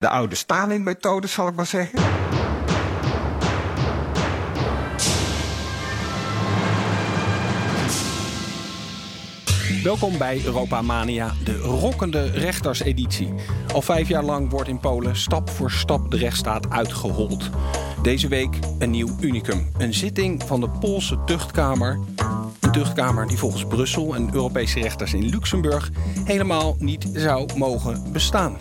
De oude Stalin-methode, zal ik maar zeggen. Welkom bij Europa Mania, de rokkende rechterseditie. Al vijf jaar lang wordt in Polen stap voor stap de rechtsstaat uitgehold. Deze week een nieuw unicum. Een zitting van de Poolse tuchtkamer. Een tuchtkamer die volgens Brussel en Europese rechters in Luxemburg helemaal niet zou mogen bestaan.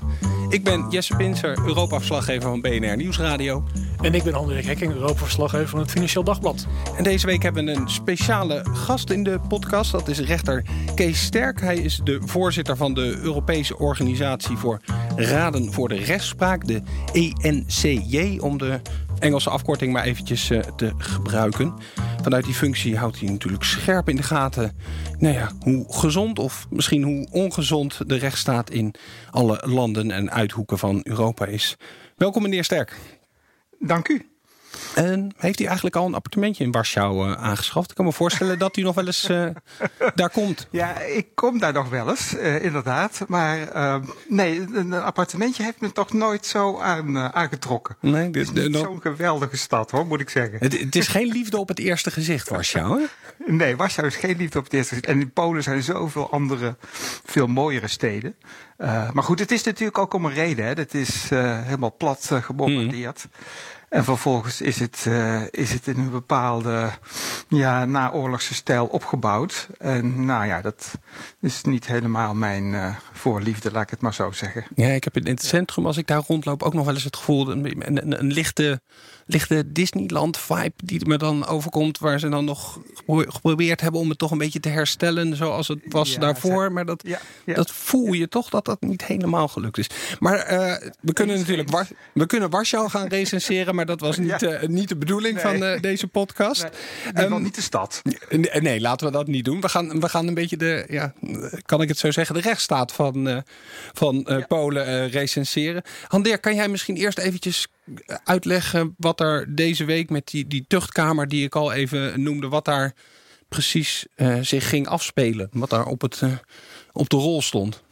Ik ben Jesse Pinser, Europa-verslaggever van BNR Nieuwsradio. En ik ben André Hekking, Europa-verslaggever van het Financieel Dagblad. En deze week hebben we een speciale gast in de podcast. Dat is rechter Kees Sterk. Hij is de voorzitter van de Europese Organisatie voor Raden voor de Rechtspraak, de ENCJ, om de Engelse afkorting maar eventjes eh, te gebruiken. Vanuit die functie houdt hij natuurlijk scherp in de gaten nou ja, hoe gezond of misschien hoe ongezond de rechtsstaat in alle landen en uithoeken van Europa is. Welkom meneer Sterk. Dank u. En heeft u eigenlijk al een appartementje in Warschau uh, aangeschaft? Ik kan me voorstellen dat u nog wel eens uh, daar komt. Ja, ik kom daar nog wel eens, uh, inderdaad. Maar ehm, nee, een appartementje heeft me toch nooit zo aan, aangetrokken. Nee, dit, is zo'n geweldige stad, hoor, moet ik zeggen. Het, het, is geen liefde op het eerste gezicht, Warschau, hè? Nee, Warschau is geen liefde op het eerste gezicht. En in Polen zijn zoveel andere, veel mooiere steden. maar goed, het is natuurlijk ook om een reden. Hè. Het is helemaal plat gebombardeerd. Mm. En vervolgens is het, uh, is het in een bepaalde ja, naoorlogse stijl opgebouwd. En nou ja, dat is niet helemaal mijn uh, voorliefde, laat ik het maar zo zeggen. Ja, ik heb in het centrum, als ik daar rondloop, ook nog wel eens het gevoel... een, een lichte lichte Disneyland-vibe die me dan overkomt. Waar ze dan nog geprobeerd hebben om het toch een beetje te herstellen zoals het was daarvoor. Maar dat, dat voel je toch dat dat niet helemaal gelukt is. Maar uh, we kunnen natuurlijk War we kunnen Warschau gaan recenseren. Maar dat was niet, uh, niet de bedoeling van uh, deze podcast. Nee, um, niet de stad. Nee, nee, laten we dat niet doen. We gaan, we gaan een beetje de, ja, kan ik het zo zeggen, de rechtsstaat van, van Polen recenseren. Handeer, kan jij misschien eerst eventjes uitleggen wat er deze week met die, die tuchtkamer die ik al even noemde, wat daar precies uh, zich ging afspelen? Wat daar op, het, uh, op de rol stond?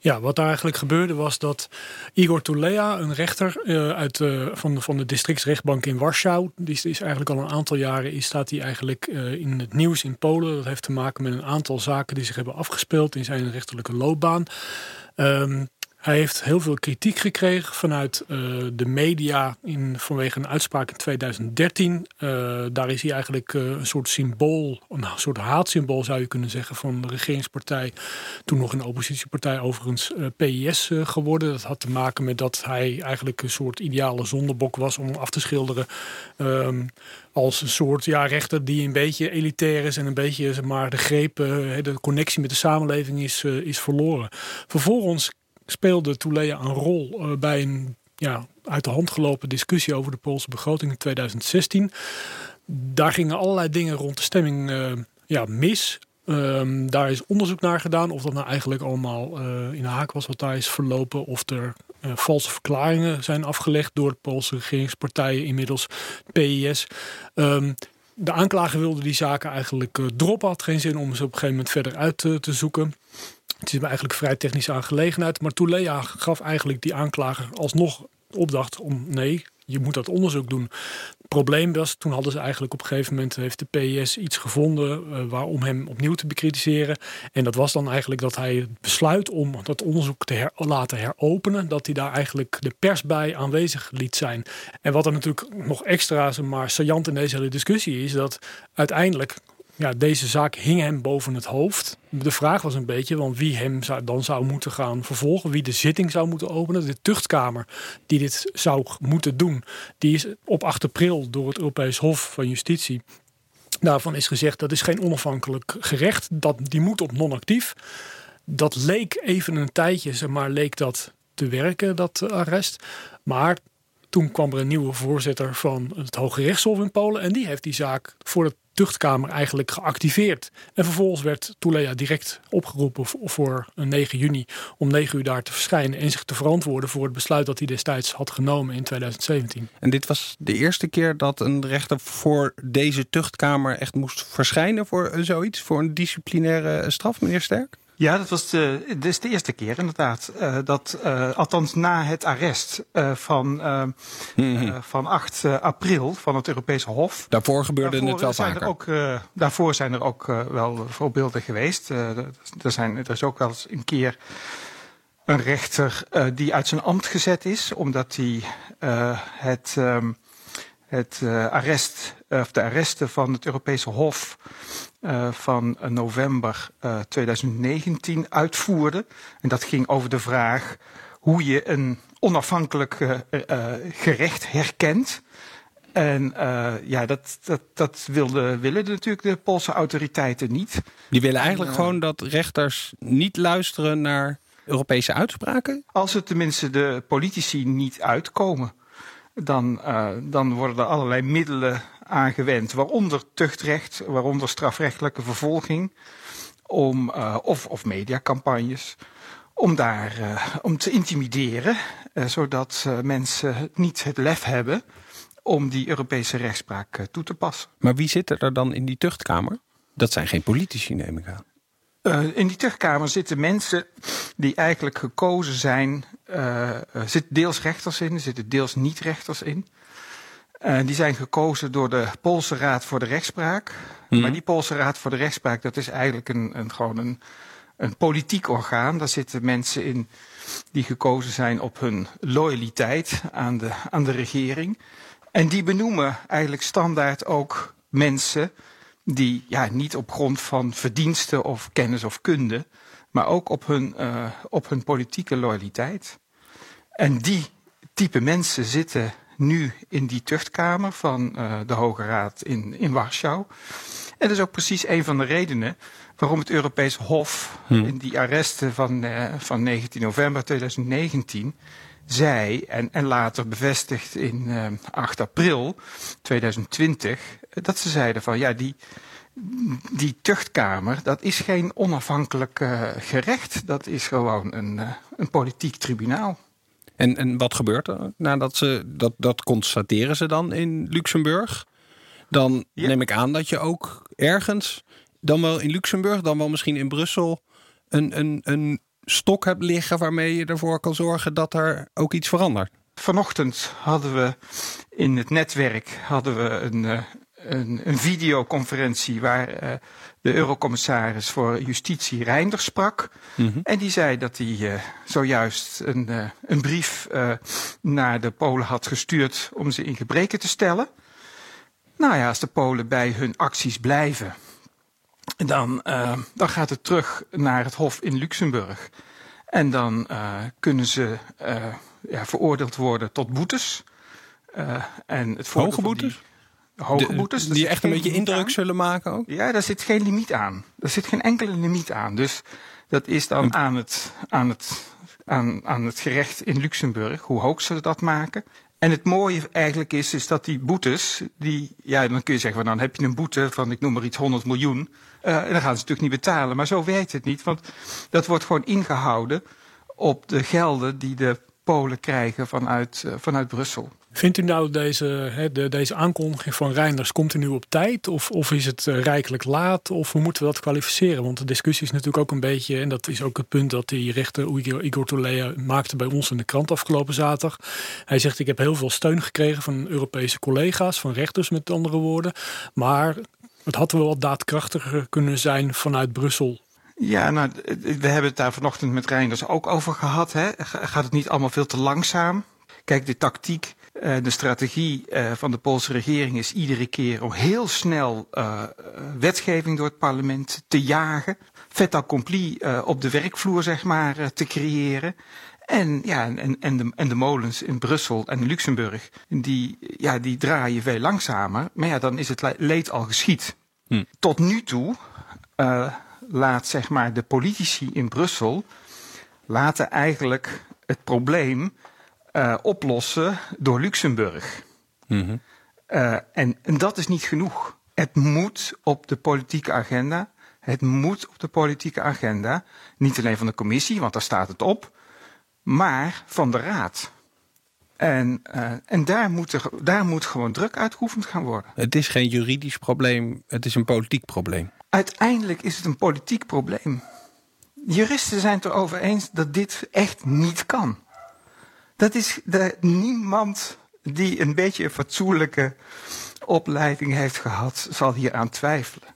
Ja, wat daar eigenlijk gebeurde was dat Igor Tulea, een rechter uh, uit, van, van de districtsrechtbank in Warschau, die is, eigenlijk al een aantal jaren is, staat hij eigenlijk in het nieuws in Polen. Dat heeft te maken met een aantal zaken die zich hebben afgespeeld in zijn rechterlijke loopbaan. Um, hij heeft heel veel kritiek gekregen vanuit uh, de media in, vanwege een uitspraak in 2013. Uh, daar is hij eigenlijk uh, een soort symbool, een soort haatsymbool zou je kunnen zeggen, van de regeringspartij. Toen nog een oppositiepartij, overigens PIS geworden. Dat had te maken met dat hij eigenlijk een soort ideale zondebok was om af te schilderen. Um, als een soort ja, rechter die een beetje elitair is en een beetje zeg maar, de greep, de connectie met de samenleving is, is verloren. Vervolgens speelde Toulea een rol uh, bij een ja, uit de hand gelopen discussie over de Poolse begroting in 2016. Daar gingen allerlei dingen rond de stemming uh, ja, mis. Um, daar is onderzoek naar gedaan of dat nou eigenlijk allemaal uh, in de haak was wat daar is verlopen. Of er valse verklaringen zijn afgelegd door de Poolse regeringspartijen, inmiddels PIS. Um, de aanklager wilde die zaken eigenlijk droppen. Had geen zin om ze op een gegeven moment verder uit te zoeken. Het is eigenlijk een vrij technische aangelegenheid. Maar Toulea gaf eigenlijk die aanklager alsnog opdracht om nee, je moet dat onderzoek doen. Het probleem was, toen hadden ze eigenlijk op een gegeven moment heeft de PIS iets gevonden uh, waarom hem opnieuw te bekritiseren. En dat was dan eigenlijk dat hij het besluit om dat onderzoek te laten heropenen, dat hij daar eigenlijk de pers bij aanwezig liet zijn. En wat er natuurlijk nog extra maar saillant in deze hele discussie is, dat uiteindelijk ja, deze zaak hing hem boven het hoofd. De vraag was een beetje want wie hem zou, dan zou moeten gaan vervolgen, wie de zitting zou moeten openen. De tuchtkamer die dit zou moeten doen, die is op 8 april door het Europees Hof van Justitie. Daarvan is gezegd dat is geen onafhankelijk gerecht, dat, die moet op non-actief. Dat leek even een tijdje, zeg maar, leek dat te werken, dat arrest. Maar toen kwam er een nieuwe voorzitter van het Hoge Rechtshof in Polen. En die heeft die zaak voor het tuchtkamer eigenlijk geactiveerd. En vervolgens werd Toulea direct opgeroepen voor 9 juni om 9 uur daar te verschijnen en zich te verantwoorden voor het besluit dat hij destijds had genomen in 2017. En dit was de eerste keer dat een rechter voor deze tuchtkamer echt moest verschijnen voor zoiets, voor een disciplinaire straf, meneer Sterk? Ja, dat was de, dit is de eerste keer inderdaad. Uh, dat, uh, althans na het arrest uh, van, mm -hmm. van 8 april van het Europese Hof. Daarvoor gebeurde daarvoor het wel zijn vaker. Er ook, daarvoor zijn er ook wel voorbeelden geweest. er, zijn, er is ook wel eens een keer een rechter die uit zijn ambt gezet is, omdat hij het... Um, het uh, arrest, of de arresten van het Europese Hof uh, van november uh, 2019 uitvoerde. En dat ging over de vraag hoe je een onafhankelijk gerecht herkent. En ja, dat, dat, dat wilde, willen natuurlijk de Poolse autoriteiten niet. Die willen eigenlijk en, gewoon dat rechters niet luisteren naar Europese uitspraken? Als er tenminste de politici niet uitkomen dan, uh, dan worden er allerlei middelen aangewend, waaronder tuchtrecht, waaronder strafrechtelijke vervolging, om, uh, of, of mediacampagnes, om daar uh, om te intimideren, zodat mensen niet het lef hebben om die Europese rechtspraak toe te passen. Maar wie zit er dan in die tuchtkamer? Dat zijn geen politici, neem ik aan. Uh, in die tuchtkamer zitten mensen die eigenlijk gekozen zijn. Er zitten deels rechters in, er zitten deels niet-rechters in. Die zijn gekozen door de Poolse Raad voor de Rechtspraak. Mm. Maar die Poolse Raad voor de Rechtspraak, dat is eigenlijk een, een, gewoon een, een politiek orgaan. Daar zitten mensen in die gekozen zijn op hun loyaliteit aan de, aan de regering. En die benoemen eigenlijk standaard ook mensen die ja, niet op grond van verdiensten of kennis of kunde, maar ook op hun, uh, op hun politieke loyaliteit. En die type mensen zitten nu in die tuchtkamer van uh, de Hoge Raad in, in Warschau. En dat is ook precies een van de redenen waarom het Europees Hof hmm. in die arresten van, uh, van 19 november 2019 zei, en, en later bevestigd in uh, 8 april 2020, dat ze zeiden van ja, die, die tuchtkamer, dat is geen onafhankelijk uh, gerecht. Dat is gewoon een, uh, een politiek tribunaal. En, en wat gebeurt er nadat ze dat, dat constateren ze dan in Luxemburg? Dan ja. neem ik aan dat je ook ergens, dan wel in Luxemburg, dan wel misschien in Brussel, een, een, een stok hebt liggen waarmee je ervoor kan zorgen dat er ook iets verandert. Vanochtend hadden we in het netwerk hadden we een, uh, een, een videoconferentie waar uh, de eurocommissaris voor justitie Reinders sprak. Mm -hmm. En die zei dat hij uh, zojuist een, uh, een brief naar de Polen had gestuurd om ze in gebreken te stellen. Nou ja, als de Polen bij hun acties blijven, dan, dan gaat het terug naar het Hof in Luxemburg. En dan kunnen ze ja, veroordeeld worden tot boetes. en het Hoge boetes? Hoge boetes. Die, echt een beetje indruk aan. zullen maken ook? Ja, daar zit geen limiet aan. Er zit geen enkele limiet aan. Dus dat is dan aan het, aan het, aan, aan het gerecht in Luxemburg, hoe hoog ze dat maken. En het mooie eigenlijk is, is dat die boetes, die, ja, dan kun je zeggen, van, dan heb je een boete van, ik noem maar iets, 100 miljoen. Uh, en dan gaan ze natuurlijk niet betalen. Maar zo werkt het niet, want dat wordt gewoon ingehouden op de gelden die de Polen krijgen vanuit, uh, vanuit Brussel. Vindt u nou deze, de, deze aankondiging van Reinders, komt u nu op tijd? Of, of is het uh, rijkelijk laat? Of hoe moeten we dat kwalificeren? Want de discussie is natuurlijk ook een beetje, en dat is ook het punt dat die rechter Igor Tolea maakte bij ons in de krant afgelopen zaterdag. Hij zegt, ik heb heel veel steun gekregen van Europese collega's, van rechters met andere woorden. Maar het had wel wat daadkrachtiger kunnen zijn vanuit Brussel ja, nou, we hebben het daar vanochtend met Reinders ook over gehad. Hè? Gaat het niet allemaal veel te langzaam? Kijk, de tactiek, uh, de strategie uh, van de Poolse regering is iedere keer om heel snel uh, wetgeving door het parlement te jagen. Fait accompli op de werkvloer, zeg maar, te creëren. En, ja, en, en, de, en de molens in Brussel en Luxemburg, die, ja, die draaien veel langzamer. Maar ja, dan is het leed al geschied. Hm. Tot nu toe laat zeg maar de politici in Brussel laten eigenlijk het probleem uh, oplossen door Luxemburg. Mm -hmm. uh, en, en dat is niet genoeg. Het moet op de politieke agenda. Het moet op de politieke agenda. Niet alleen van de commissie, want daar staat het op. Maar van de raad. En, uh, en daar, moet er, daar moet gewoon druk uitgeoefend gaan worden. Het is geen juridisch probleem, het is een politiek probleem. Uiteindelijk is het een politiek probleem. juristen zijn het erover eens dat dit echt niet kan. Dat is de, niemand die een beetje een fatsoenlijke opleiding heeft gehad, zal hier aan twijfelen.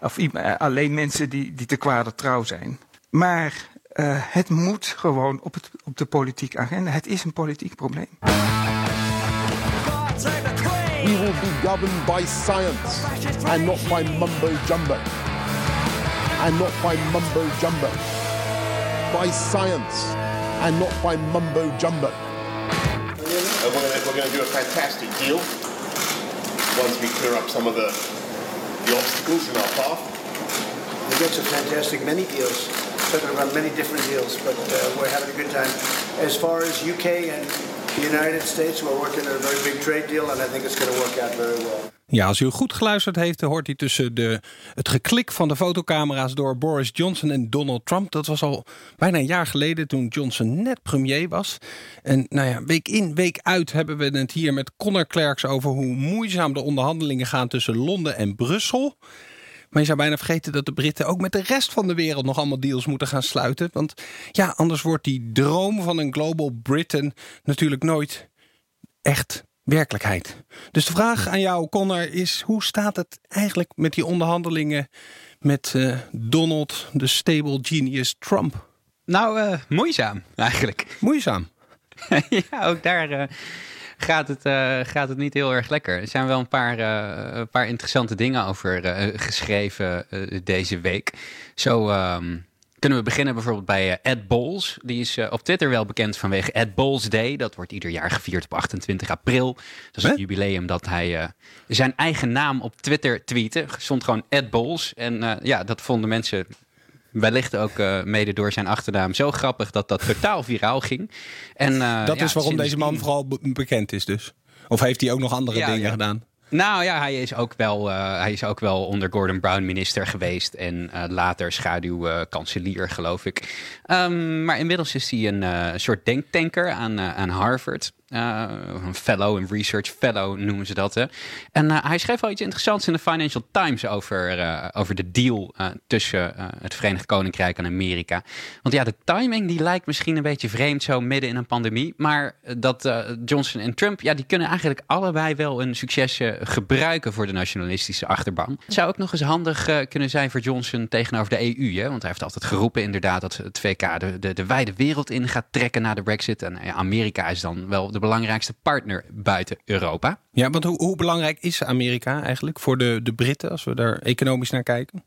Of alleen mensen die, die te kwade trouw zijn. Maar uh, het moet gewoon op, het, op de politieke agenda. Het is een politiek probleem. We will be governed by science and not by mumbo jumbo. And not by mumbo jumbo. By science and not by mumbo jumbo. we're going to do a fantastic deal once we clear up some of the, the obstacles in our path. We get some fantastic many deals. Talking about many different deals, but uh, we're having a good time. As far as UK and the United States, we're working on a very big trade deal, and I think it's going to work out very well. Ja, als u goed geluisterd heeft, hoort hij tussen de, het geklik van de fotocamera's door Boris Johnson en Donald Trump. Dat was al bijna een jaar geleden toen Johnson net premier was. En nou ja, week in, week uit hebben we het hier met Connor Clerks over hoe moeizaam de onderhandelingen gaan tussen Londen en Brussel. Maar je zou bijna vergeten dat de Britten ook met de rest van de wereld nog allemaal deals moeten gaan sluiten. Want ja, anders wordt die droom van een Global Britain natuurlijk nooit echt werkelijkheid. Dus de vraag aan jou, Connor, is hoe staat het eigenlijk met die onderhandelingen met uh, Donald, de stable genius Trump? Nou, uh, moeizaam eigenlijk. Moeizaam? ja, ook daar uh, gaat, het, gaat het niet heel erg lekker. Er zijn wel een paar, een paar interessante dingen over geschreven deze week. Zo... Um, kunnen we beginnen bijvoorbeeld bij Ed Bowles. Die is op Twitter wel bekend vanwege Ed Bowles Day. Dat wordt ieder jaar gevierd op 28 april. Dat is het jubileum dat hij zijn eigen naam op Twitter tweette. Stond gewoon Ed Bowles. En ja, dat vonden mensen wellicht ook mede door zijn achternaam zo grappig dat dat totaal viraal ging. En, dat ja, is waarom deze man vooral bekend is dus? Of heeft hij ook nog andere dingen ja. gedaan? Nou ja, hij is ook wel, uh, hij is ook wel onder Gordon Brown minister geweest. En uh, later schaduwkanselier, uh, geloof ik. Um, maar inmiddels is hij een soort denktanker aan, aan Harvard. Uh, een fellow, een research fellow noemen ze dat. Hè. En uh, hij schreef al iets interessants in de Financial Times over, uh, over de deal tussen het Verenigd Koninkrijk en Amerika. Want ja, de timing die lijkt misschien een beetje vreemd zo midden in een pandemie. Maar dat Johnson en Trump, ja, die kunnen eigenlijk allebei wel een succes gebruiken voor de nationalistische achterban. Het zou ook nog eens handig kunnen zijn voor Johnson tegenover de EU. Hè? Want hij heeft altijd geroepen inderdaad dat het VK de, de, de wijde wereld in gaat trekken na de brexit. En Amerika is dan wel de belangrijkste partner buiten Europa. Ja, want hoe, hoe belangrijk is Amerika eigenlijk voor de, de Britten als we daar economisch naar kijken?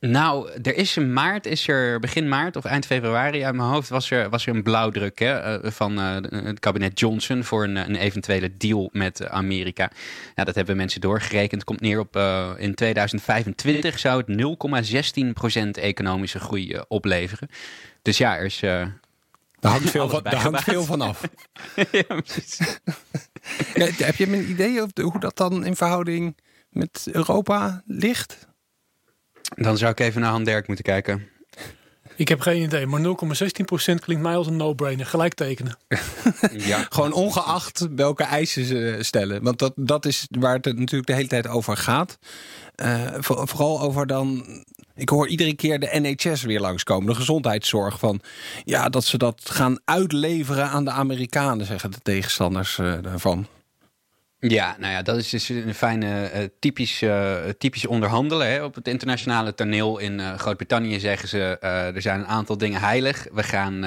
Nou, er is in maart, is er begin maart of eind februari uit mijn hoofd, was er, was er een blauwdruk hè, eh, van uh, het kabinet Johnson voor een, een eventuele deal met Amerika. Ja, dat hebben mensen doorgerekend. Komt neer op uh, in 2025 zou het 0,16% economische groei uh, opleveren. Dus ja, er is daar hangt veel, van, daar hangt veel van af. ja, precies. heb je een idee of hoe dat dan in verhouding met Europa ligt? Dan zou ik even naar Han Dirk moeten kijken. Ik heb geen idee, maar 0,16% klinkt mij als een no-brainer. Gelijk tekenen. ja. Gewoon ongeacht welke eisen ze stellen. Want dat, dat is waar het natuurlijk de hele tijd over gaat. Uh, vooral over dan ik hoor iedere keer de NHS weer langskomen, de gezondheidszorg. Van, ja, dat ze dat gaan uitleveren aan de Amerikanen, zeggen de tegenstanders uh, daarvan. Ja, nou ja, dat is dus een fijne uh, typisch, uh, typisch onderhandelen. Hè. Op het internationale toneel in Groot-Brittannië zeggen ze... er zijn een aantal dingen heilig. We gaan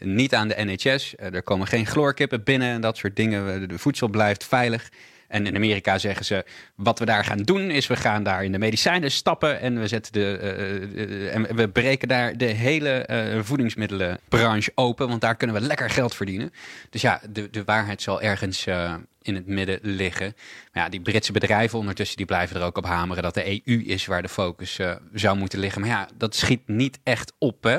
niet aan de NHS. er komen geen chloorkippen binnen en dat soort dingen. De voedsel blijft veilig. En in Amerika zeggen ze: wat we daar gaan doen, is we gaan daar in de medicijnen stappen en we zetten de. Uh, en we breken daar de hele uh, voedingsmiddelenbranche open, want daar kunnen we lekker geld verdienen. Dus ja, de, de waarheid zal ergens in het midden liggen. Maar ja, die Britse bedrijven ondertussen die blijven er ook op hameren dat de EU is waar de focus zou moeten liggen. Maar ja, dat schiet niet echt op. Hè?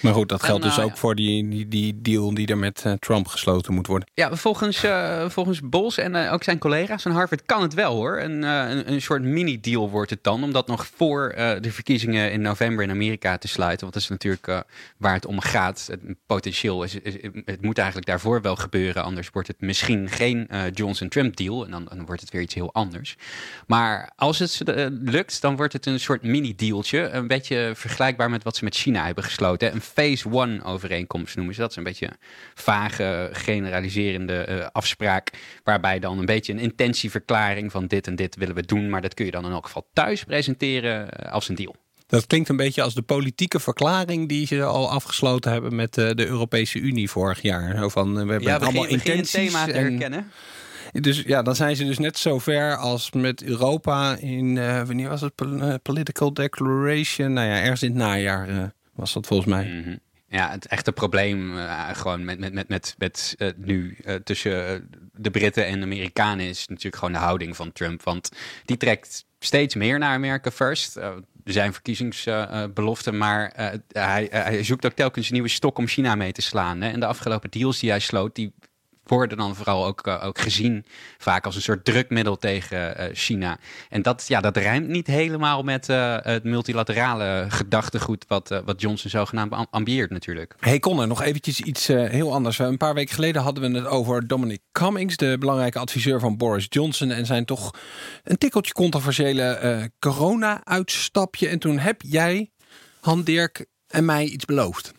Maar goed, dat geldt En, dus eh, ook voor die, die, die deal die er met eh, Trump gesloten moet worden. Ja, volgens, eh, volgens Bos en ook zijn collega's van Harvard kan het wel hoor. Een, een, een soort mini-deal wordt het dan. Om dat nog voor de verkiezingen in november in Amerika te sluiten. Want dat is natuurlijk waar het om gaat. Het potentieel is, is- het moet eigenlijk daarvoor wel gebeuren. Anders wordt het misschien geen Johnson-Trump deal. En dan, dan wordt het weer iets heel anders. Maar als het lukt, dan wordt het een soort mini-dealtje. Een beetje vergelijkbaar met wat ze met China hebben gesloten. Een phase one overeenkomst noemen ze dat. is een beetje een vage, generaliserende eh, afspraak. Waarbij dan een beetje een intentieverklaring van dit en dit willen we doen. Maar dat kun je dan in elk geval thuis presenteren eh, als een deal. Dat klinkt een beetje als de politieke verklaring die ze al afgesloten hebben met eh, de Europese Unie vorig jaar. Zo van, we hebben allemaal intenties. een thema te en- herkennen. Dus ja, dan zijn ze dus net zo ver als met Europa in, wanneer was het, Pol- Political Declaration? Nou ja, ergens in het najaar was dat volgens mij. Mhm. Ja, het echte probleem eh, gewoon met, met, met, met, met eh, nu eh, tussen de Britten en de Amerikanen is natuurlijk gewoon de houding van Trump. Want die trekt steeds meer naar America First. Zijn verkiezingsbeloften, maar hij, hij zoekt ook telkens een nieuwe stok om China mee te slaan. Hè. En de afgelopen deals die hij sloot, die worden dan vooral ook, eh, ook gezien vaak als een soort drukmiddel tegen eh, China. En dat, ja, dat rijmt niet helemaal met eh, het multilaterale gedachtegoed wat, wat Johnson zogenaamd am- ambieert natuurlijk. Hey Connor, nog eventjes iets heel anders. Een paar weken geleden hadden we het over Dominic Cummings, de belangrijke adviseur van Boris Johnson. En zijn toch een tikkeltje controversiële corona-uitstapje. En toen heb jij, Han Dirk en mij iets beloofd.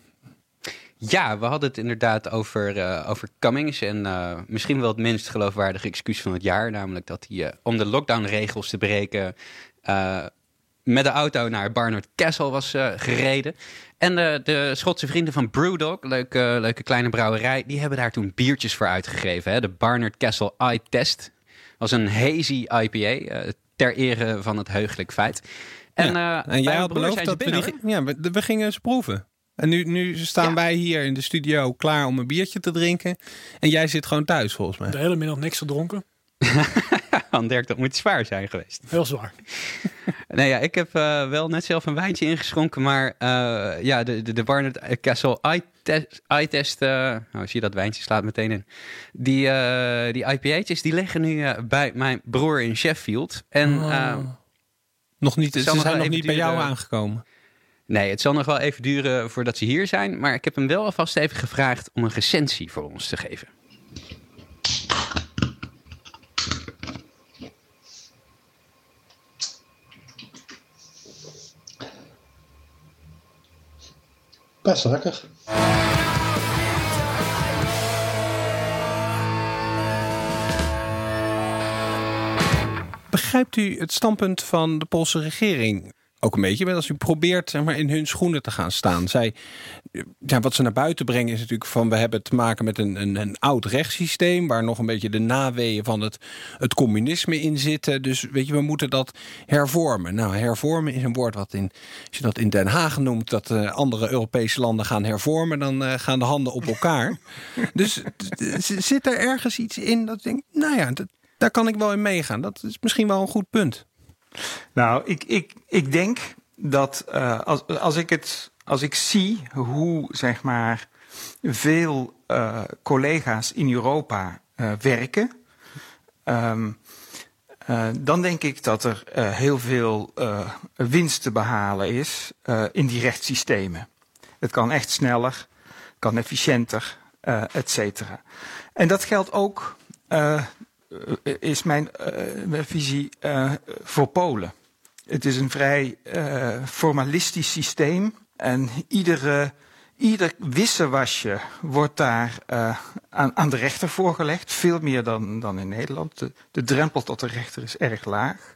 Ja, we hadden het inderdaad over, eh, over Cummings. En eh, misschien wel het minst geloofwaardige excuus van het jaar. Namelijk dat hij, eh, om de lockdownregels te breken, met de auto naar Barnard Castle was gereden. En de Schotse vrienden van Brewdog, leuke, leuke kleine brouwerij, die hebben daar toen biertjes voor uitgegeven. Hè? De Barnard Castle Eye Test was een hazy IPA, ter ere van het heugelijk feit. En, Ja, en jij had beloofd dat we, die, ja, we, we gingen ze proeven. En nu, nu staan Ja. wij hier in de studio klaar om een biertje te drinken. En jij zit gewoon thuis volgens mij. De hele middag niks gedronken. Van Dirk, dat moet zwaar zijn geweest. Heel zwaar. Nee, ja, ik heb eh, wel net zelf een wijntje ingeschonken, maar eh, ja, de, de, de Barnard Castle eye-test, eye-test eh, oh, zie je dat wijntje slaat meteen in. Die, eh die IPA'tjes, die liggen nu eh, bij mijn broer in Sheffield. En eh, Nog niet, ze zijn nog niet bij jou aangekomen. Nee, het zal nog wel even duren voordat ze hier zijn, maar ik heb hem wel alvast even gevraagd om een recensie voor ons te geven. Best lekker. Begrijpt u het standpunt van de Poolse regering ook een beetje? Want Als u probeert zeg maar, in hun schoenen te gaan staan. Zij, ja, wat ze naar buiten brengen is natuurlijk van... we hebben te maken met een, een, een oud rechtssysteem... waar nog een beetje de naweeën van het, het communisme in zitten. Dus weet je, we moeten dat hervormen. Nou, hervormen is een woord wat in, als je dat in Den Haag noemt... dat eh, andere Europese landen gaan hervormen... dan eh, gaan de handen op elkaar. dus zit er ergens iets in dat ik denk... nou ja, dat, daar kan ik wel in meegaan. Dat is misschien wel een goed punt. Nou, ik, ik, ik denk dat eh, als, als, ik het, als ik zie hoe zeg maar, veel eh, collega's in Europa eh, werken, ehm, eh, dan denk ik dat er heel veel winst te behalen is in die rechtssystemen. Het kan echt sneller, kan efficiënter, et cetera. En dat geldt ook, is mijn, eh, visie, eh, voor Polen. Het is een vrij eh, formalistisch systeem. En iedere, ieder wisselwasje wordt daar eh, aan, aan de rechter voorgelegd. Veel meer dan, dan in Nederland. De, de drempel tot de rechter is erg laag.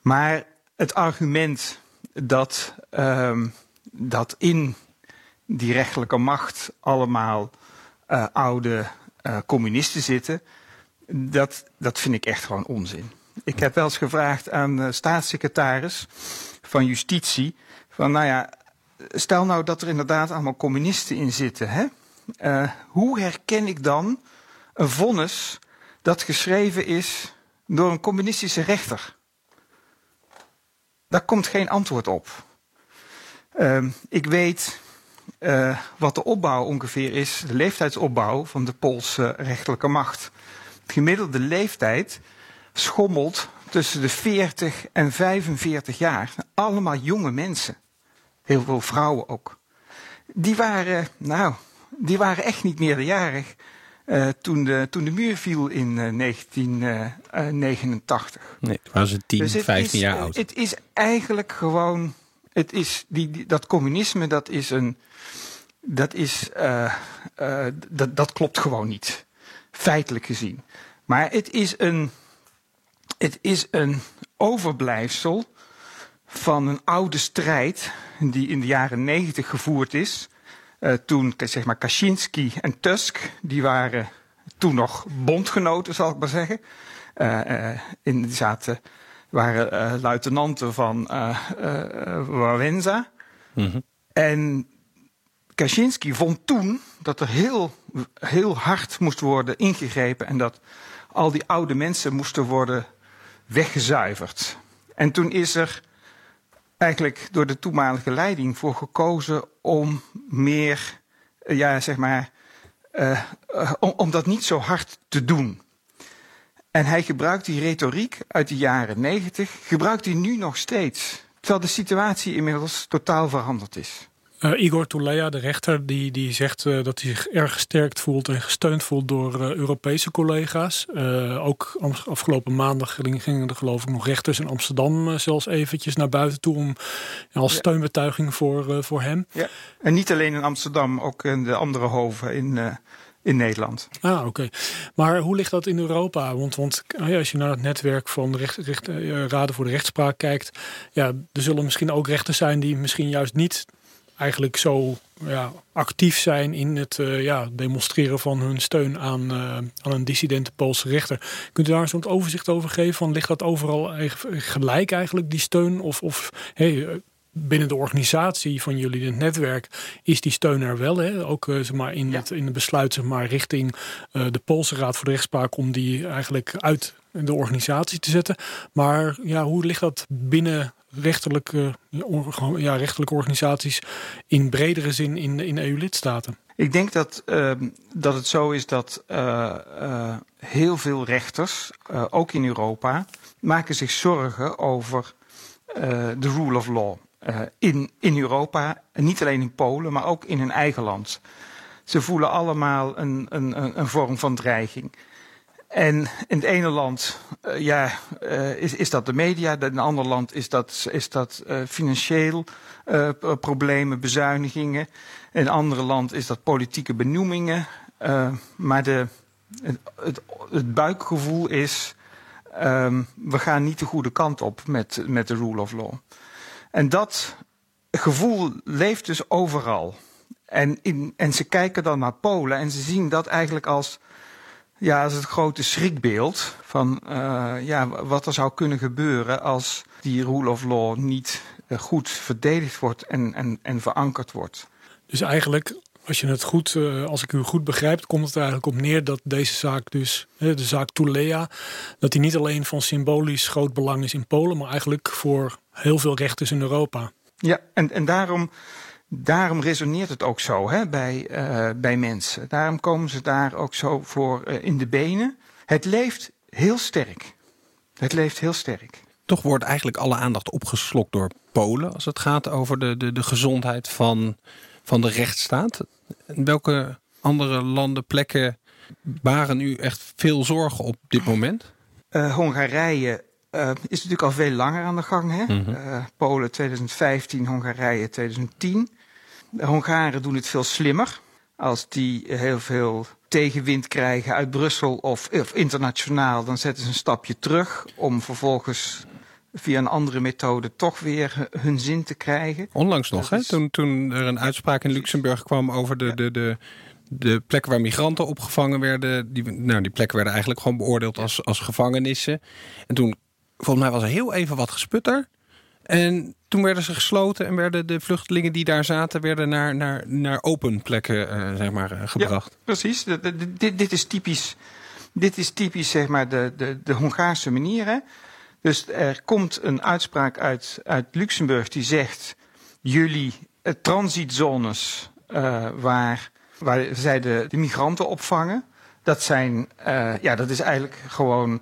Maar het argument dat, ehm, dat in die rechterlijke macht allemaal eh, oude eh, communisten zitten, dat, dat vind ik echt gewoon onzin. Ik heb wel eens gevraagd aan de staatssecretaris van Justitie: van nou ja, stel nou dat er inderdaad allemaal communisten in zitten, hè? Eh, hoe herken ik dan een vonnis dat geschreven is door een communistische rechter? Daar komt geen antwoord op. Ehm, ik weet uh, wat de opbouw ongeveer is, de leeftijdsopbouw van de Poolse rechterlijke macht. De gemiddelde leeftijd schommelt tussen de 40 en 45 jaar. Allemaal jonge mensen. Heel veel vrouwen ook. Die waren, nou, die waren echt niet meerderjarig uh, toen, de, toen de muur viel in uh, 1989. Nee, waren ze 10, dus 15 is, jaar oud. Het is eigenlijk gewoon, het is die, die, dat communisme, dat is een, dat is, uh, dat, dat klopt gewoon niet. Feitelijk gezien. Maar het is een, het is een overblijfsel van een oude strijd die in de jaren negentig gevoerd is. Uh, toen, zeg maar, Kaczynski en Tusk, die waren toen nog bondgenoten, zal ik maar zeggen. Uh, uh, in, die zaten, waren luitenanten van. Mm -hmm. En Kaczynski vond toen dat er heel, heel hard moest worden ingegrepen en dat al die oude mensen moesten worden weggezuiverd. En toen is er eigenlijk door de toenmalige leiding voor gekozen om meer, ja, zeg maar, uh, om, om dat niet zo hard te doen. En hij gebruikt die retoriek uit de jaren negentig, gebruikt hij nu nog steeds. Terwijl de situatie inmiddels totaal veranderd is. Uh, Igor Tulea, de rechter, die, die zegt uh, dat hij zich erg gesterkt voelt en gesteund voelt door uh, Europese collega's. ook afgelopen maandag gingen er geloof ik nog rechters in Amsterdam zelfs eventjes naar buiten toe om als steunbetuiging voor, voor hem. Ja. En niet alleen in Amsterdam, ook in de andere hoven in, in Nederland. Ah, oké. Okay. Maar hoe ligt dat in Europa? Want, want als je naar het netwerk van de recht, recht, Raden voor de Rechtspraak kijkt, ja, er zullen misschien ook rechters zijn die misschien juist niet eigenlijk zo ja, actief zijn in het uh, ja, demonstreren van hun steun aan, uh, aan een dissidente Poolse rechter. Kunt u daar zo'n overzicht over geven? Van, ligt dat overal gelijk eigenlijk, die steun? Of, of hey, binnen de organisatie van jullie, het netwerk, is die steun er wel. Hè? Ook zeg maar, in, ja. het, in het besluit zeg maar, richting de Poolse Raad voor de Rechtspraak om die eigenlijk uit de organisatie te zetten. Maar ja, hoe ligt dat binnen rechterlijke, ja, rechterlijke organisaties in bredere zin in, in EU-lidstaten? Ik denk dat, uh, dat het zo is dat uh, uh, heel veel rechters, ook in Europa, maken zich zorgen over de rule of law. in, in Europa, niet alleen in Polen, maar ook in hun eigen land. Ze voelen allemaal een, een, een vorm van dreiging. En in het ene land uh, ja, uh, is, is dat de media, in een ander land is dat, is dat uh, financieel problemen, bezuinigingen. In een ander land is dat politieke benoemingen. maar de, het, het, het, buikgevoel is, um, we gaan niet de goede kant op met, met de rule of law. En dat gevoel leeft dus overal. En, in, en ze kijken dan naar Polen en ze zien dat eigenlijk als ja, als het grote schrikbeeld van uh, ja, wat er zou kunnen gebeuren als die rule of law niet uh, goed verdedigd wordt en, en, en verankerd wordt. Dus eigenlijk, als je het goed, uh, als ik u goed begrijp, komt het er eigenlijk op neer dat deze zaak dus, de zaak Tulea, dat die niet alleen van symbolisch groot belang is in Polen, maar eigenlijk voor heel veel rechters in Europa. Ja, en, en daarom Daarom resoneert het ook zo hè, bij, uh, bij mensen. Daarom komen ze daar ook zo voor uh, in de benen. Het leeft heel sterk. Het leeft heel sterk. Toch wordt eigenlijk alle aandacht opgeslokt door Polen als het gaat over de, de, de gezondheid van, van de rechtsstaat. En welke andere landen, plekken baren u echt veel zorgen op dit moment? Uh, Hongarije uh, is natuurlijk al veel langer aan de gang. Hè? Mm -hmm. uh, Polen 2015, Hongarije 2010. De Hongaren doen het veel slimmer. Als die heel veel tegenwind krijgen uit Brussel of, of internationaal, dan zetten ze een stapje terug om vervolgens via een andere methode toch weer hun zin te krijgen. Onlangs nog, hè? Toen, toen er een uitspraak in Luxemburg kwam over de, ja. de, de, de plekken waar migranten opgevangen werden. Die, nou, die plekken werden eigenlijk gewoon beoordeeld als, als gevangenissen. En toen, volgens mij was er heel even wat gesputter. En toen werden ze gesloten en werden de vluchtelingen die daar zaten, werden naar, naar, naar open plekken uh, zeg maar, uh, gebracht. Precies. Dit, dit, is typisch, dit is typisch zeg maar, de, de, de Hongaarse manier. Hè? Dus er komt een uitspraak uit, uit Luxemburg die zegt: jullie uh, transitzones waar, waar zij de, de, migranten opvangen. Dat, zijn, ja, dat is eigenlijk gewoon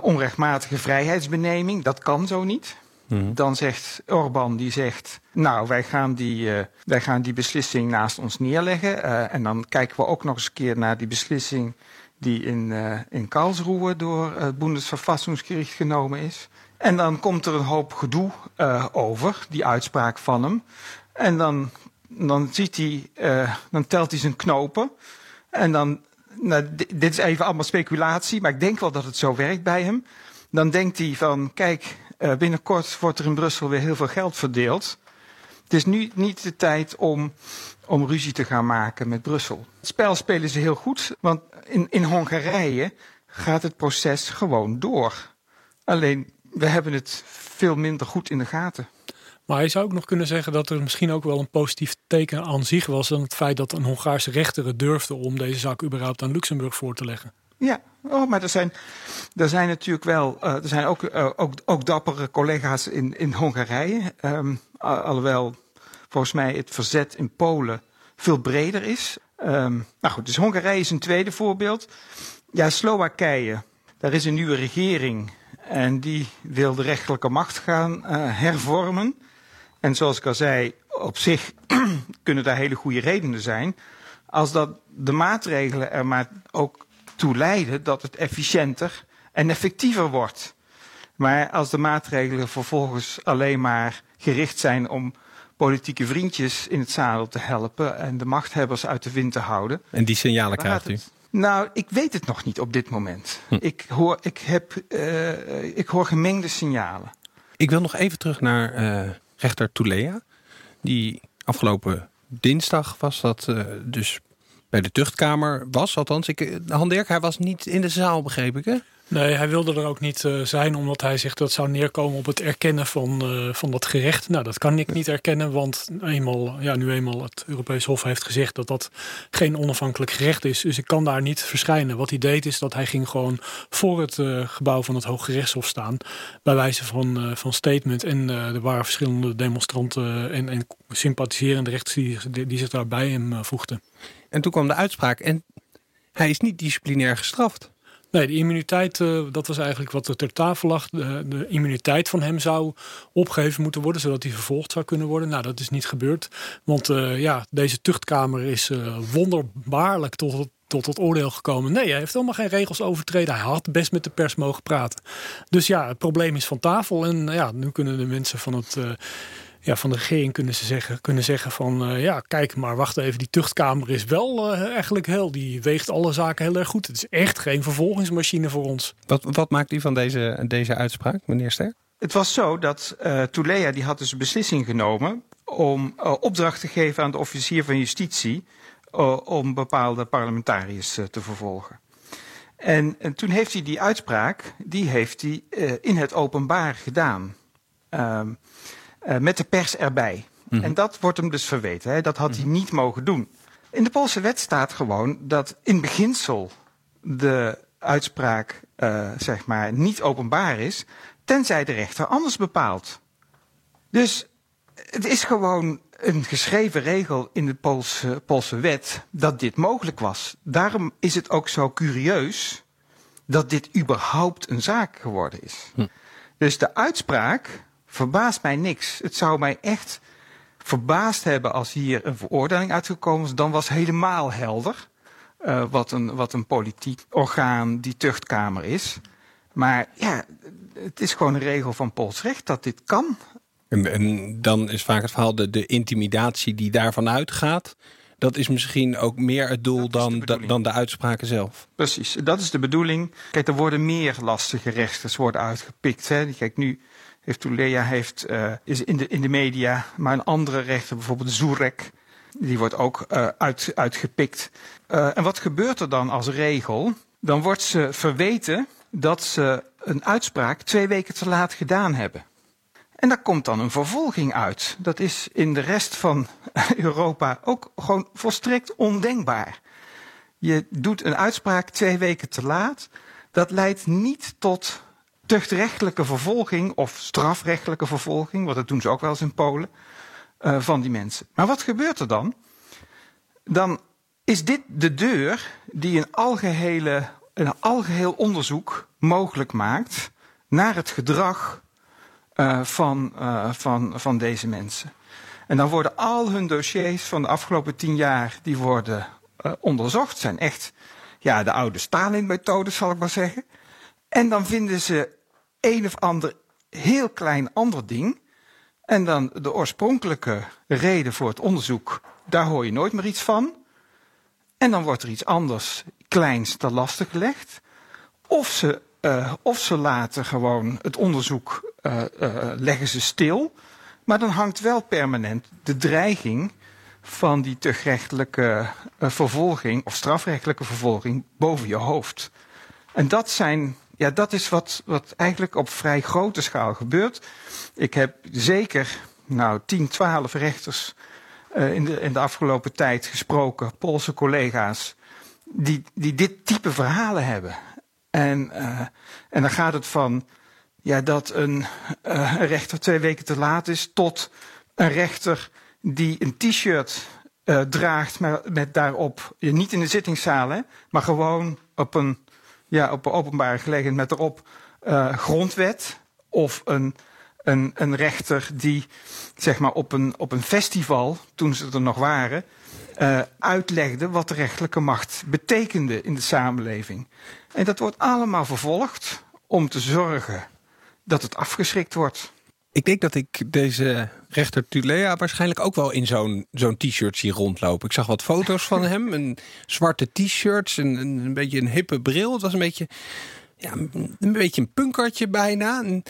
onrechtmatige vrijheidsbeneming. Dat kan zo niet. Mhm. Dan zegt Orbán, die zegt, nou, wij gaan die, uh, wij gaan die beslissing naast ons neerleggen. Uh, en dan kijken we ook nog eens een keer naar die beslissing die in, uh, in Karlsruhe door het Bundesverfassungsgericht genomen is. En dan komt er een hoop gedoe over, die uitspraak van hem. En dan, dan ziet hij, dan telt hij zijn knopen. En dan, nou, dit is even allemaal speculatie, maar ik denk wel dat het zo werkt bij hem. Dan denkt hij van, kijk, uh, binnenkort wordt er in Brussel weer heel veel geld verdeeld. Het is nu niet de tijd om, om ruzie te gaan maken met Brussel. Het spel spelen ze heel goed, want in, in Hongarije gaat het proces gewoon door. Alleen, we hebben het veel minder goed in de gaten. Maar je zou ook nog kunnen zeggen dat er misschien ook wel een positief teken aan zich was... dan het feit dat een Hongaarse rechter het durfde om deze zaak überhaupt aan Luxemburg voor te leggen. Ja, oh, maar er zijn, er zijn natuurlijk wel, uh, er zijn ook, uh, ook, ook dappere collega's in, in Hongarije. Um, alhoewel volgens mij het verzet in Polen veel breder is. Um, nou goed, dus Hongarije is een tweede voorbeeld. Ja, Slowakije, daar is een nieuwe regering en die wil de rechterlijke macht gaan uh, hervormen. En zoals ik al zei, op zich kunnen daar hele goede redenen zijn. Als dat de maatregelen er maar ook toe leiden dat het efficiënter en effectiever wordt. Maar als de maatregelen vervolgens alleen maar gericht zijn om politieke vriendjes in het zadel te helpen en de machthebbers uit de wind te houden. En die signalen krijgt u? Nou, ik weet het nog niet op dit moment. Hm. Ik, hoor, ik, heb, uh, ik hoor gemengde signalen. Ik wil nog even terug naar uh, rechter Toulea. Die afgelopen dinsdag was dat uh, dus bij de tuchtkamer was. Althans, ik, Han Dirk, hij was niet in de zaal, begreep ik hè? Nee, hij wilde er ook niet uh, zijn, omdat hij zegt dat zou neerkomen op het erkennen van, uh, van dat gerecht. Nou, dat kan ik niet erkennen, want eenmaal, ja, nu eenmaal het Europees Hof heeft gezegd dat dat geen onafhankelijk gerecht is. Dus ik kan daar niet verschijnen. Wat hij deed is dat hij ging gewoon voor het gebouw van het Hooggerechtshof staan, bij wijze van, van statement. En er waren verschillende demonstranten en, en sympathiserende rechters die, die zich daarbij hem voegden. En toen kwam de uitspraak en hij is niet disciplinair gestraft. Nee, de immuniteit, uh, dat was eigenlijk wat er ter tafel lag. De, immuniteit van hem zou opgeheven moeten worden, zodat hij vervolgd zou kunnen worden. Nou, dat is niet gebeurd. Want uh, ja, deze tuchtkamer is uh, wonderbaarlijk tot, tot het oordeel gekomen. Nee, hij heeft helemaal geen regels overtreden. Hij had best met de pers mogen praten. Dus ja, het probleem is van tafel. En ja, nu kunnen de mensen van het ja, van de regering kunnen ze zeggen, kunnen zeggen van uh, ja, kijk maar, wacht even, die tuchtkamer is wel uh, eigenlijk heel, die weegt alle zaken heel erg goed. Het is echt geen vervolgingsmachine voor ons. Wat, wat maakt u van deze, deze uitspraak, meneer Ster? Het was zo dat uh, Toulea die had dus een beslissing genomen om opdracht te geven aan de officier van justitie om bepaalde parlementariërs te vervolgen. En, en, toen heeft hij die uitspraak, die heeft hij in het openbaar gedaan. Uh, met de pers erbij. Mm -hmm. En dat wordt hem dus verweten. Hè? Dat had hij mhm. niet mogen doen. In de Poolse wet staat gewoon dat in beginsel de uitspraak uh, zeg maar niet openbaar is, tenzij de rechter anders bepaalt. Dus het is gewoon een geschreven regel in de Poolse, Poolse wet dat dit mogelijk was. Daarom is het ook zo curieus dat dit überhaupt een zaak geworden is. Hm. Dus de uitspraak verbaast mij niks. Het zou mij echt verbaasd hebben als hier een veroordeling uitgekomen was. Dan was helemaal helder uh, wat, een, wat een politiek orgaan die tuchtkamer is. Maar ja, het is gewoon een regel van Pools recht dat dit kan. En, en, dan is vaak het verhaal de, de intimidatie die daarvan uitgaat. Dat is misschien ook meer het doel dan de, dan de uitspraken zelf. Precies, dat is de bedoeling. Kijk, er worden meer lastige rechters worden uitgepikt. Hè. Kijk, nu heeft Tulea heeft, uh, is in de, in de media, maar een andere rechter, bijvoorbeeld Zurek, die wordt ook uh, uit, uitgepikt. Uh, en wat gebeurt er dan als regel? Dan wordt ze verweten dat ze een uitspraak twee weken te laat gedaan hebben. En daar komt dan een vervolging uit. Dat is in de rest van Europa ook gewoon volstrekt ondenkbaar. Je doet een uitspraak twee weken te laat. Dat leidt niet tot tuchtrechtelijke vervolging of strafrechtelijke vervolging, want dat doen ze ook wel eens in Polen, uh, van die mensen. Maar wat gebeurt er dan? dan is dit de deur die een, algehele, een algeheel onderzoek mogelijk maakt naar het gedrag uh, van, uh, van, van deze mensen. En dan worden al hun dossiers van de afgelopen tien jaar die worden onderzocht. Zijn echt ja, de oude Stalin-methode, zal ik maar zeggen. En dan vinden ze een of ander heel klein ander ding. En dan de oorspronkelijke reden voor het onderzoek, daar hoor je nooit meer iets van. En dan wordt er iets anders kleins te lastig gelegd. Of ze, uh, of ze laten gewoon het onderzoek, uh, uh, leggen ze stil. Maar dan hangt wel permanent de dreiging van die tuchtrechtelijke vervolging of strafrechtelijke vervolging boven je hoofd. En dat zijn, ja, dat is wat, wat eigenlijk op vrij grote schaal gebeurt. Ik heb zeker, nou, 10, 12 rechters uh, in, de, in de afgelopen tijd gesproken, Poolse collega's, die, die dit type verhalen hebben. En, uh, en dan gaat het van ja, dat een, uh, een rechter twee weken te laat is, tot een rechter die een t-shirt draagt met, met daarop, niet in de zittingszaal, hè, maar gewoon op een, ja, op een openbare gelegenheid met erop grondwet of een een, een rechter die zeg maar op een, op een festival, toen ze er nog waren, uh, uitlegde wat de rechtelijke macht betekende in de samenleving. En dat wordt allemaal vervolgd om te zorgen dat het afgeschrikt wordt. Ik denk dat ik deze rechter Tulea waarschijnlijk ook wel in zo'n zo'n t-shirt zie rondlopen. Ik zag wat foto's van hem, een zwarte t-shirts, een, een, beetje een hippe bril. Het was een beetje, ja, een beetje een punkertje bijna. En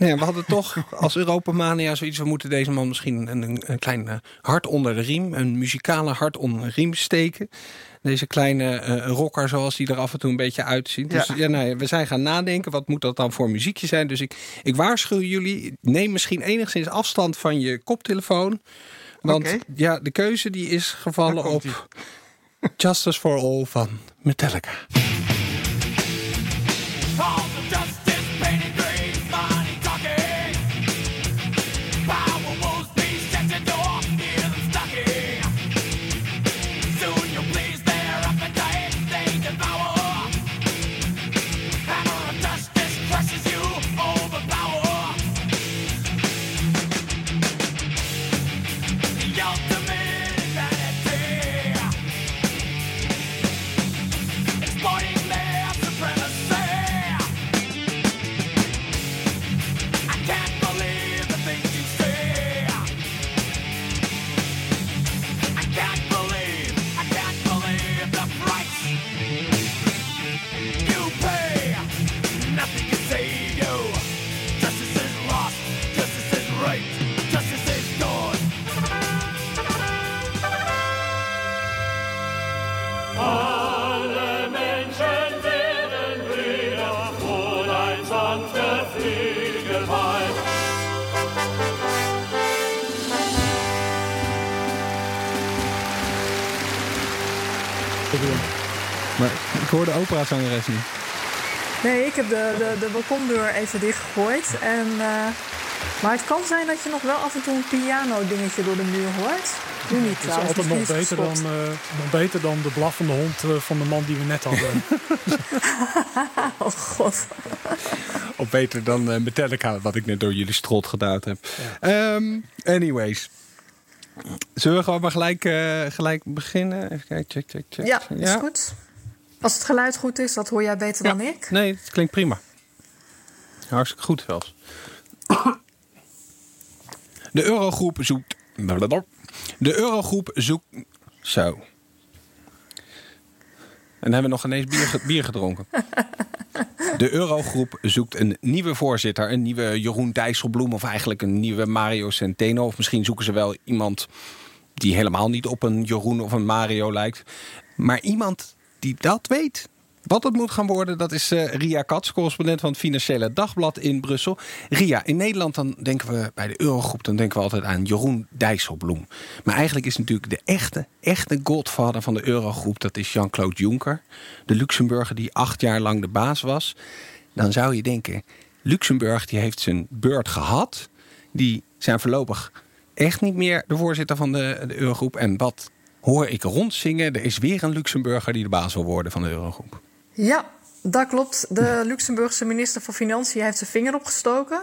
Nee, we hadden toch als Europamania zoiets... we moeten deze man misschien een, een klein uh, hart onder de riem... een muzikale hart onder de riem steken. Deze kleine uh, rocker zoals die er af en toe een beetje uitziet. Dus ja, nou ja, we zijn gaan nadenken, wat moet dat dan voor muziekje zijn? Dus ik, ik waarschuw jullie, neem misschien enigszins afstand van je koptelefoon. Want okay. ja, de keuze die is gevallen op Justice for All van Metallica. Maar ik hoor de operazangeres niet. Nee, ik heb de, de, de balkondeur even dichtgegooid. En, uh, maar het kan zijn dat je nog wel af en toe een piano-dingetje door de muur hoort. Nu niet Het is altijd nog beter, dan, uh, nog beter dan de blaffende hond uh, van de man die we net hadden. oh god. of beter dan uh, Metallica, wat ik net door jullie strot gedaan heb. Ja. Um, anyways. Zullen we gewoon maar gelijk, uh, gelijk beginnen? Even kijken, check, check, check. Ja, ja, is goed. Als het geluid goed is, dat hoor jij beter ja. dan ik. Nee, het klinkt prima. Hartstikke goed zelfs. De Eurogroep zoekt... De Eurogroep zoekt... Zo. En hebben we nog ineens bier, bier gedronken. De Eurogroep zoekt een nieuwe voorzitter. Een nieuwe Jeroen Dijsselbloem of eigenlijk een nieuwe Mario Centeno. Of misschien zoeken ze wel iemand die helemaal niet op een Jeroen of een Mario lijkt. Maar iemand die dat weet. Wat het moet gaan worden, dat is uh, Ria Katz, correspondent van het Financiële Dagblad in Brussel. Ria, in Nederland dan denken we bij de Eurogroep dan denken we altijd aan Jeroen Dijsselbloem. Maar eigenlijk is natuurlijk de echte, echte godvader van de Eurogroep, dat is Jean-Claude Juncker. De Luxemburger die acht jaar lang de baas was. Dan zou je denken, Luxemburg die heeft zijn beurt gehad. Die zijn voorlopig echt niet meer de voorzitter van de, de Eurogroep. En wat hoor ik rondzingen. Er is weer een Luxemburger die de baas wil worden van de Eurogroep. Ja, dat klopt. De Luxemburgse minister van Financiën heeft zijn vinger opgestoken.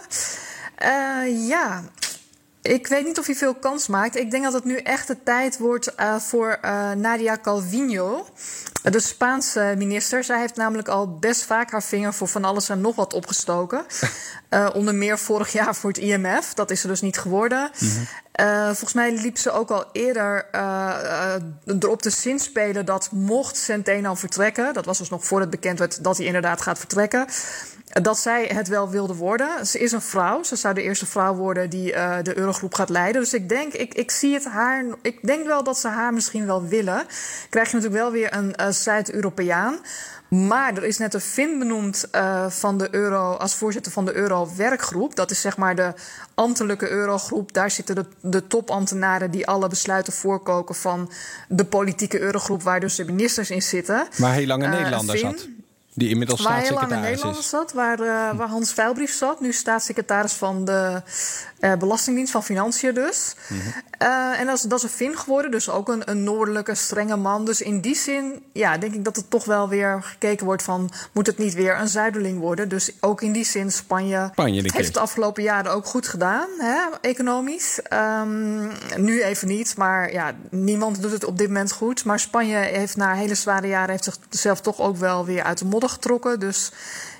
Uh, ja, ik weet niet of hij veel kans maakt. Ik denk dat het nu echt de tijd wordt uh, voor uh, Nadia Calvino, de Spaanse minister. Zij heeft namelijk al best vaak haar vinger voor van alles en nog wat opgestoken. uh, onder meer vorig jaar voor het IMF. Dat is er dus niet geworden. Mm -hmm. volgens mij liep ze ook al eerder erop te zinspelen dat mocht Centeno vertrekken, dat was dus nog voor het bekend werd dat hij inderdaad gaat vertrekken, dat zij het wel wilde worden. Ze is een vrouw. Ze zou de eerste vrouw worden die uh, de Eurogroep gaat leiden. Dus ik denk, ik, ik zie het haar. Ik denk wel dat ze haar misschien wel willen. Krijg je natuurlijk wel weer een uh, Zuid-Europeaan. Maar er is net een Fin benoemd uh, van de Euro als voorzitter van de Euro-werkgroep. Dat is zeg maar de ambtelijke Eurogroep. Daar zitten de, de topambtenaren die alle besluiten voorkoken van de politieke Eurogroep, waar dus de ministers in zitten. Waar heel lang een Nederlander zat. Die inmiddels waar heel lang in staatssecretaris Nederland zat, waar, uh, waar Hans Veilbrief zat. Nu staatssecretaris van de uh, Belastingdienst van Financiën dus. Mm -hmm. uh, en dat is, dat is een Fin geworden, dus ook een, een noordelijke, strenge man. Dus in die zin, ja, denk ik dat er toch wel weer gekeken wordt van... moet het niet weer een zuiderling worden? Dus ook in die zin, Spanje, Spanje heeft het de afgelopen jaren ook goed gedaan, hè, economisch. Um, nu even niet, maar ja, niemand doet het op dit moment goed. Maar Spanje heeft na hele zware jaren... heeft zichzelf toch ook wel weer uit de modder getrokken. Dus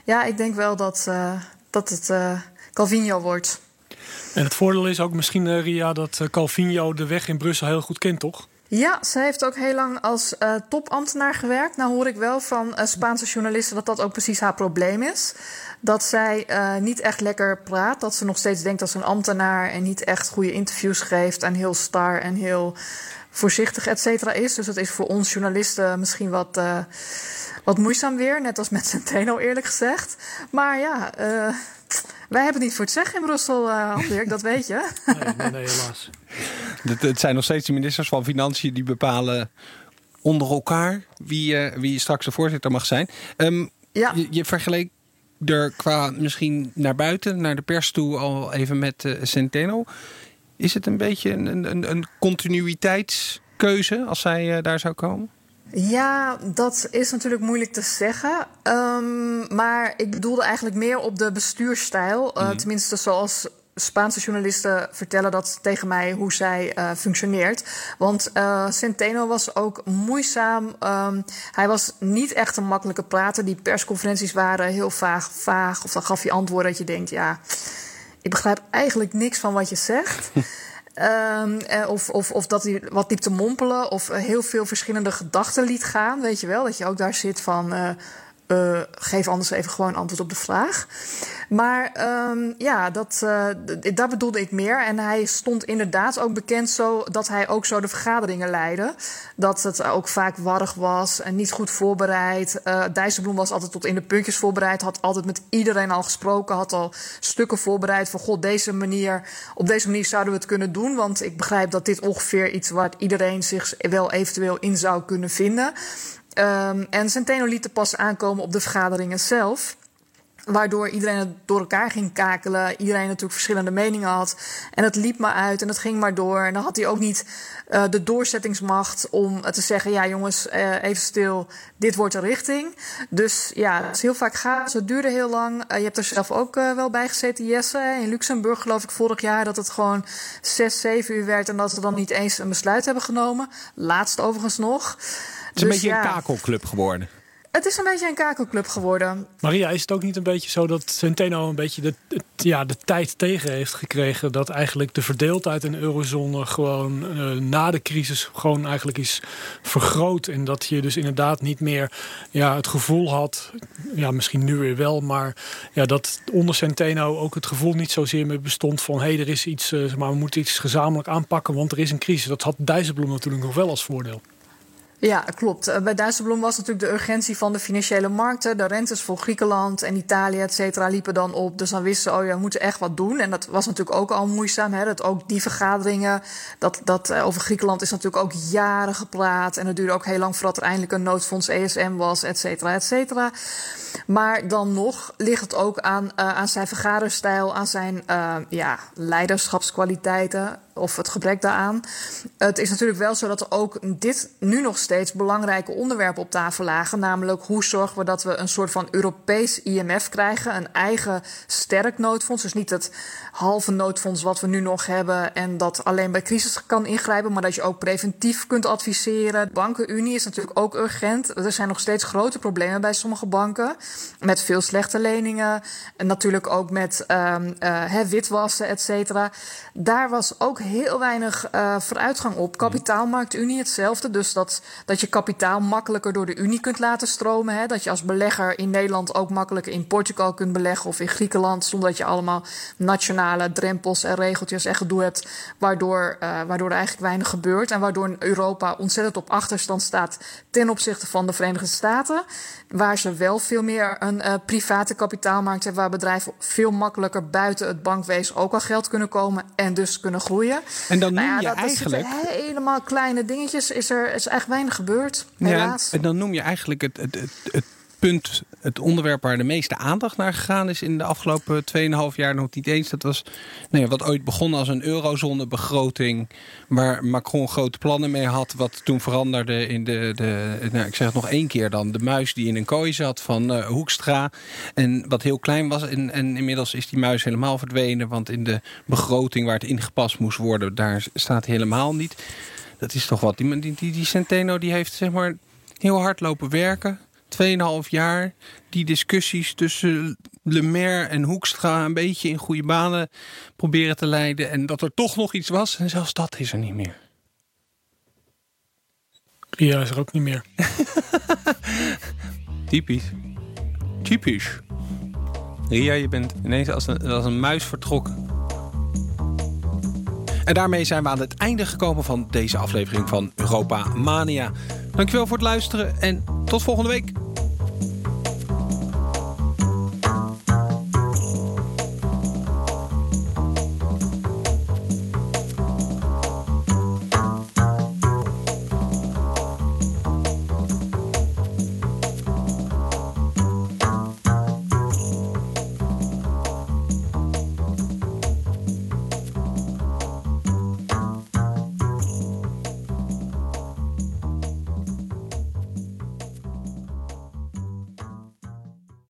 ja, ik denk wel dat, uh, dat het uh, Calvino wordt. En het voordeel is ook misschien, uh, Ria, dat Calvino de weg in Brussel heel goed kent, toch? Ja, ze heeft ook heel lang als uh, topambtenaar gewerkt. Nou hoor ik wel van uh, Spaanse journalisten dat dat ook precies haar probleem is. Dat zij uh, niet echt lekker praat. Dat ze nog steeds denkt als een ambtenaar en niet echt goede interviews geeft. En heel star en heel voorzichtig, et cetera, is. Dus dat is voor ons journalisten misschien wat, uh, wat moeizaam weer. Net als met Centeno, eerlijk gezegd. Maar ja, uh, wij hebben niet voor het zeggen in Brussel, uh, Dirk, dat weet je. Nee, nee, nee helaas. Het, het, zijn nog steeds de ministers van Financiën die bepalen onder elkaar wie, uh, wie straks de voorzitter mag zijn. Um, ja. je, je vergeleek er qua misschien naar buiten, naar de pers toe, al even met uh, Centeno. Is het een beetje een, een, een continuïteitskeuze als zij uh, daar zou komen? Ja, dat is natuurlijk moeilijk te zeggen. Um, maar ik bedoelde eigenlijk meer op de bestuurstijl. Uh, mm. Tenminste, zoals Spaanse journalisten vertellen dat tegen mij hoe zij uh, functioneert. Want uh, Centeno was ook moeizaam. Um, hij was niet echt een makkelijke prater. Die persconferenties waren heel vaag, vaag. Of dan gaf hij antwoorden dat je denkt, ja, ik begrijp eigenlijk niks van wat je zegt. Um, of, of, of dat hij wat liep te mompelen. Of heel veel verschillende gedachten liet gaan. Weet je wel, dat je ook daar zit van... Uh, uh, geef anders even gewoon antwoord op de vraag. Maar um, ja, dat, uh, daar bedoelde ik meer. En hij stond inderdaad ook bekend zo dat hij ook zo de vergaderingen leidde. Dat het ook vaak warrig was en niet goed voorbereid. Uh, Dijsselbloem was altijd tot in de puntjes voorbereid. Had altijd met iedereen al gesproken. Had al stukken voorbereid van god, deze manier, op deze manier zouden we het kunnen doen. Want ik begrijp dat dit ongeveer iets waar iedereen zich wel eventueel in zou kunnen vinden. Um, en Centeno liet de pas aankomen op de vergaderingen zelf. Waardoor iedereen het door elkaar ging kakelen. Iedereen natuurlijk verschillende meningen had. En het liep maar uit en het ging maar door. En dan had hij ook niet uh, de doorzettingsmacht om te zeggen: ja, jongens, uh, even stil, dit wordt de richting. Dus ja, het is heel vaak gaaf. Het duurde heel lang. Uh, je hebt er zelf ook wel bij gezeten, Jesse. In Luxemburg, geloof ik, vorig jaar dat het gewoon zes, zeven uur werd. En dat ze dan niet eens een besluit hebben genomen. Laatst overigens nog. Het is dus een beetje ja, een kakelclub geworden. Het is een beetje een kakelclub geworden. Maria, is het ook niet een beetje zo dat Centeno een beetje de, ja, de tijd tegen heeft gekregen? Dat eigenlijk de verdeeldheid in de eurozone gewoon uh, na de crisis gewoon eigenlijk is vergroot. En dat je dus inderdaad niet meer ja, het gevoel had, ja, misschien nu weer wel, maar ja, dat onder Centeno ook het gevoel niet zozeer meer bestond van hé, hey, er is iets, uh, maar we moeten iets gezamenlijk aanpakken, want er is een crisis. Dat had Dijsselbloem natuurlijk nog wel als voordeel. Ja, klopt. Bij Dijsselbloem was natuurlijk de urgentie van de financiële markten. De rentes voor Griekenland en Italië, et cetera, liepen dan op. Dus dan wisten ze, oh ja, moeten echt wat doen. En dat was natuurlijk ook al moeizaam. Hè? Dat ook die vergaderingen, dat, dat over Griekenland is natuurlijk ook jaren gepraat. En het duurde ook heel lang voordat er eindelijk een noodfonds ESM was, et cetera, et cetera. Maar dan nog ligt het ook aan, uh, aan zijn vergaderstijl, aan zijn ja, leiderschapskwaliteiten. Of het gebrek daaraan. Het is natuurlijk wel zo dat er ook dit nu nog steeds belangrijke onderwerpen op tafel lagen. Namelijk hoe zorgen we dat we een soort van Europees IMF krijgen. Een eigen sterk noodfonds. Dus niet het halve noodfonds wat we nu nog hebben. En dat alleen bij crisis kan ingrijpen. Maar dat je ook preventief kunt adviseren. Bankenunie is natuurlijk ook urgent. Er zijn nog steeds grote problemen bij sommige banken. Met veel slechte leningen. En natuurlijk ook met uh, witwassen, et cetera. Daar was ook heel weinig uh, vooruitgang op. Kapitaalmarktunie hetzelfde. Dus dat, dat je kapitaal makkelijker door de Unie kunt laten stromen. Hè? Dat je als belegger in Nederland ook makkelijker in Portugal kunt beleggen of in Griekenland. Zonder dat je allemaal nationale drempels en regeltjes en gedoe hebt. Waardoor, uh, waardoor er eigenlijk weinig gebeurt. En waardoor Europa ontzettend op achterstand staat ten opzichte van de Verenigde Staten. Waar ze wel veel meer een uh, private kapitaalmarkt hebben. Waar bedrijven veel makkelijker buiten het bankwezen ook al geld kunnen komen. En dus kunnen groeien. En dan noem nou ja, je dat, eigenlijk. Dat helemaal kleine dingetjes. Is er is echt weinig gebeurd. Helaas. Ja, en dan noem je eigenlijk het, het, het, het punt, het onderwerp waar de meeste aandacht naar gegaan is in de afgelopen 2,5 jaar nog niet eens. Dat was nou wat ooit begon als een eurozonebegroting, waar Macron grote plannen mee had. Wat toen veranderde in de, de nou, ik zeg het nog één keer dan, de muis die in een kooi zat van uh, Hoekstra. En wat heel klein was. En, en inmiddels is die muis helemaal verdwenen, want in de begroting waar het ingepast moest worden, daar staat helemaal niet. Dat is toch wat. Die, die, die Centeno die heeft zeg maar heel hard lopen werken. 2,5 jaar die discussies tussen Lemaire en Hoekstra een beetje in goede banen proberen te leiden. En dat er toch nog iets was. En zelfs dat is er niet meer. Ria is er ook niet meer. Typisch. Typisch. Ria, je bent ineens als een, als een muis vertrokken. En daarmee zijn we aan het einde gekomen van deze aflevering van Europa Mania. Dankjewel voor het luisteren en tot volgende week.